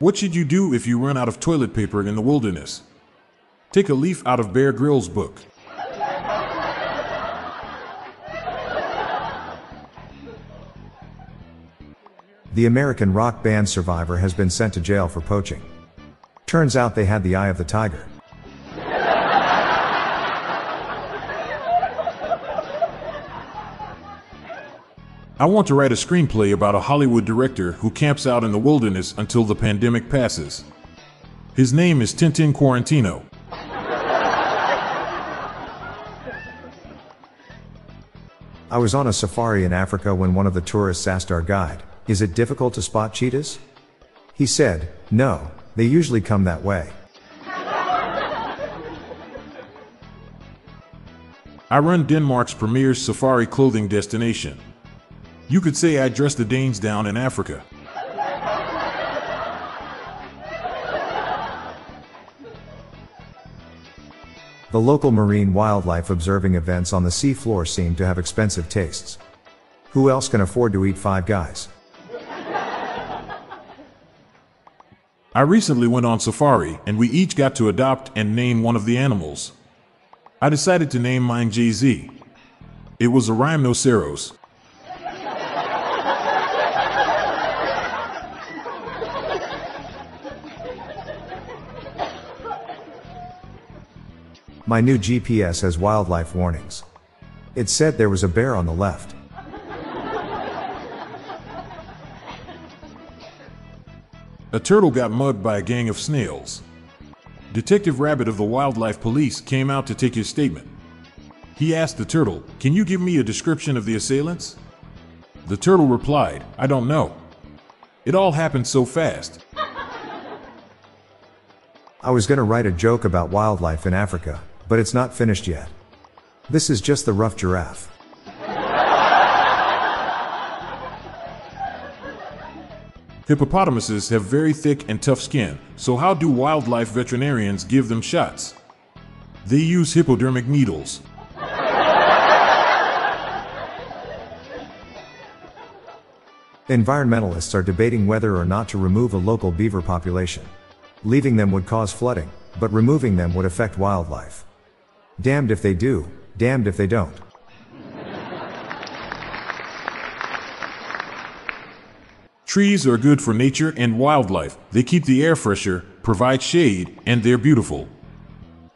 What should you do if you run out of toilet paper in the wilderness? Take a leaf out of Bear Grylls' book. The American rock band Survivor has been sent to jail for poaching. Turns out they had the eye of the tiger. I want to write a screenplay about a Hollywood director who camps out in the wilderness until the pandemic passes. His name is Quentin Quarantino. I was on a safari in Africa when one of the tourists asked our guide, Is it difficult to spot cheetahs? He said, No, they usually come that way. I run Denmark's premier safari clothing destination. You could say I dress the Danes down in Africa. The local marine wildlife observing events on the sea floor seem to have expensive tastes. Who else can afford to eat five guys? I recently went on safari and we each got to adopt and name one of the animals. I decided to name mine Jay Z. It was a rhinoceros. My new GPS has wildlife warnings. It said there was a bear on the left. A turtle got mugged by a gang of snails. Detective Rabbit of the Wildlife Police came out to take his statement. He asked the turtle, Can you give me a description of the assailants? The turtle replied, I don't know. It all happened so fast. I was gonna write a joke about wildlife in Africa, but it's not finished yet. This is just the rough giraffe. Hippopotamuses have very thick and tough skin, so how do wildlife veterinarians give them shots? They use hypodermic needles. Environmentalists are debating whether or not to remove a local beaver population. Leaving them would cause flooding, but removing them would affect wildlife. Damned if they do, damned if they don't. Trees are good for nature and wildlife. They keep the air fresher, provide shade, and they're beautiful.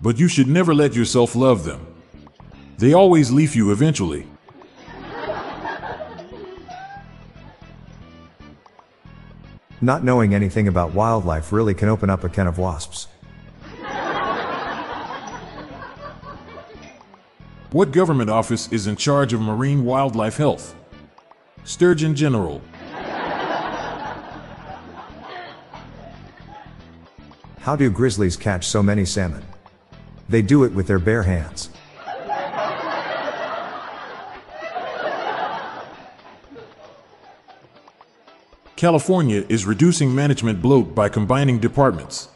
But you should never let yourself love them. They always leave you eventually. Not knowing anything about wildlife really can open up a can of wasps. What government office is in charge of marine wildlife health? Sturgeon General. How do grizzlies catch so many salmon? They do it with their bare hands. California is reducing management bloat by combining departments.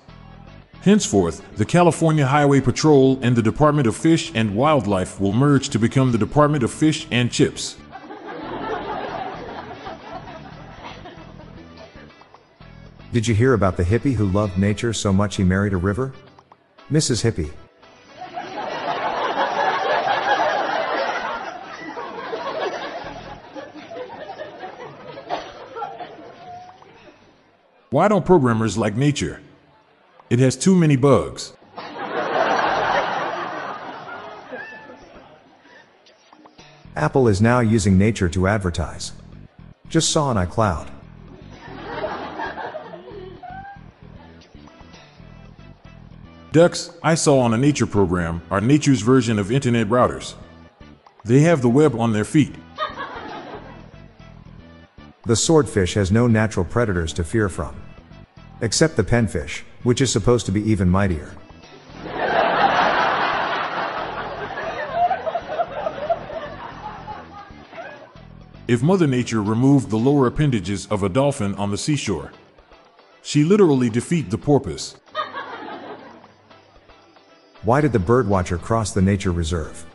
Henceforth, the California Highway Patrol and the Department of Fish and Wildlife will merge to become the Department of Fish and Chips. Did you hear about the hippie who loved nature so much he married a river? Mrs. Hippie. Why don't programmers like nature? It has too many bugs. Apple is now using nature to advertise. Just saw on iCloud. Ducks, I saw on a nature program, are nature's version of internet routers. They have the web on their feet. The swordfish has no natural predators to fear from. Except the penfish, which is supposed to be even mightier. If Mother Nature removed the lower appendages of a dolphin on the seashore, she literally defeat the porpoise. Why did the birdwatcher cross the nature reserve?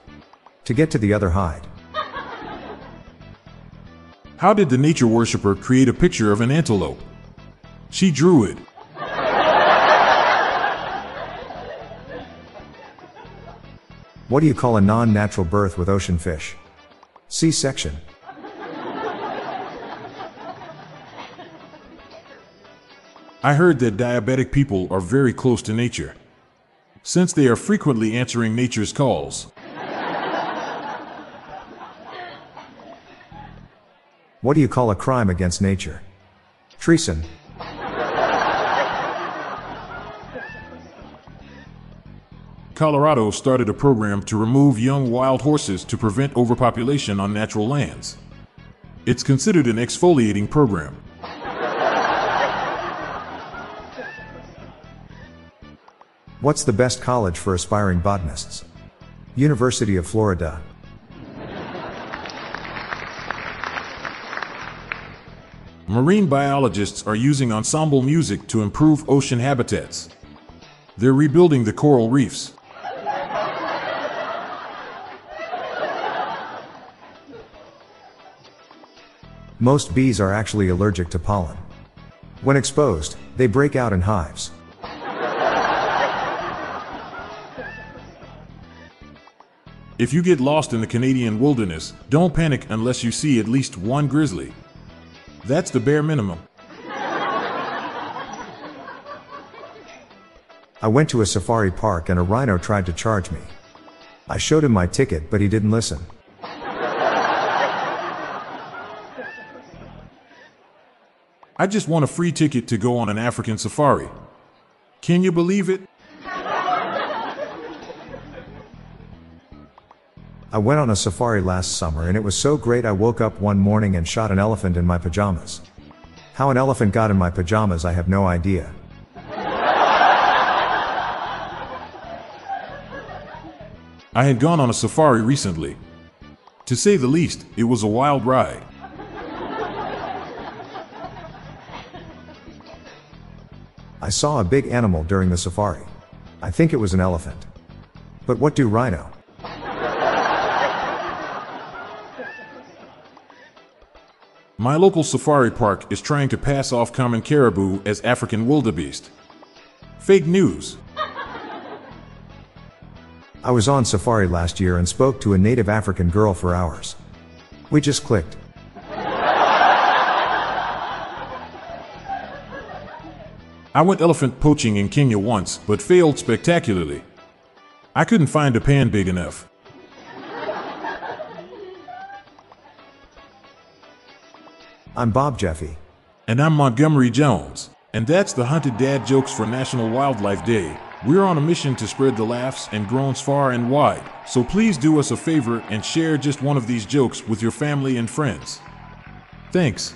To get to the other hide. How did the nature worshiper create a picture of an antelope? She drew it. What do you call a non natural birth with ocean fish? C section. I heard that diabetic people are very close to nature, since they are frequently answering nature's calls. What do you call a crime against nature? Treason. Colorado started a program to remove young wild horses to prevent overpopulation on natural lands. It's considered an exfoliating program. What's the best college for aspiring botanists? University of Florida. Marine biologists are using ensemble music to improve ocean habitats. They're rebuilding the coral reefs. Most bees are actually allergic to pollen. When exposed, they break out in hives. If you get lost in the Canadian wilderness, don't panic unless you see at least one grizzly. That's the bare minimum. I went to a safari park and a rhino tried to charge me. I showed him my ticket, but he didn't listen. I just want a free ticket to go on an African safari. Can you believe it? I went on a safari last summer and it was so great I woke up one morning and shot an elephant in my pajamas. How an elephant got in my pajamas, I have no idea. I had gone on a safari recently. To say the least, it was a wild ride. I saw a big animal during the safari. I think it was an elephant. But what do rhino? My local safari park is trying to pass off common caribou as African wildebeest. Fake news. I was on safari last year and spoke to a native African girl for hours. We just clicked. I went elephant poaching in Kenya once, but failed spectacularly. I couldn't find a pan big enough. I'm Bob Jeffy. And I'm Montgomery Jones. And that's the Hunted Dad Jokes for National Wildlife Day. We're on a mission to spread the laughs and groans far and wide. So please do us a favor and share just one of these jokes with your family and friends. Thanks.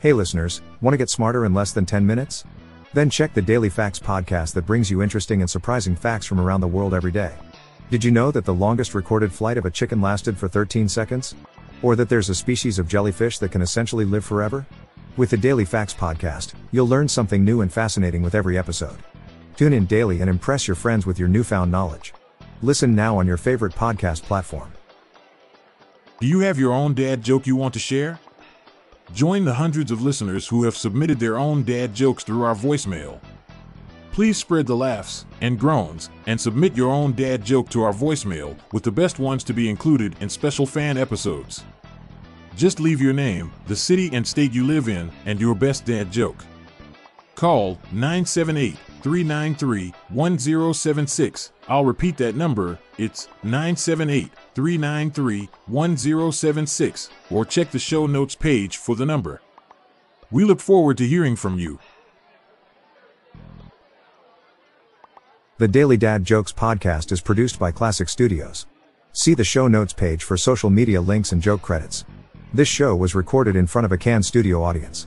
Hey listeners, want to get smarter in less than 10 minutes? Then check the Daily Facts podcast that brings you interesting and surprising facts from around the world every day. Did you know that the longest recorded flight of a chicken lasted for 13 seconds? Or that there's a species of jellyfish that can essentially live forever? With the Daily Facts podcast, you'll learn something new and fascinating with every episode. Tune in daily and impress your friends with your newfound knowledge. Listen now on your favorite podcast platform. Do you have your own dad joke you want to share? Join the hundreds of listeners who have submitted their own dad jokes through our voicemail. Please spread the laughs and groans and submit your own dad joke to our voicemail, with the best ones to be included in special fan episodes. Just leave your name, the city and state you live in, and your best dad joke. Call 978 393 1076. I'll repeat that number. It's 978 393 1076, or check the show notes page for the number. We look forward to hearing from you. The Daily Dad Jokes podcast is produced by Classic Studios. See the show notes page for social media links and joke credits. This show was recorded in front of a Can studio audience.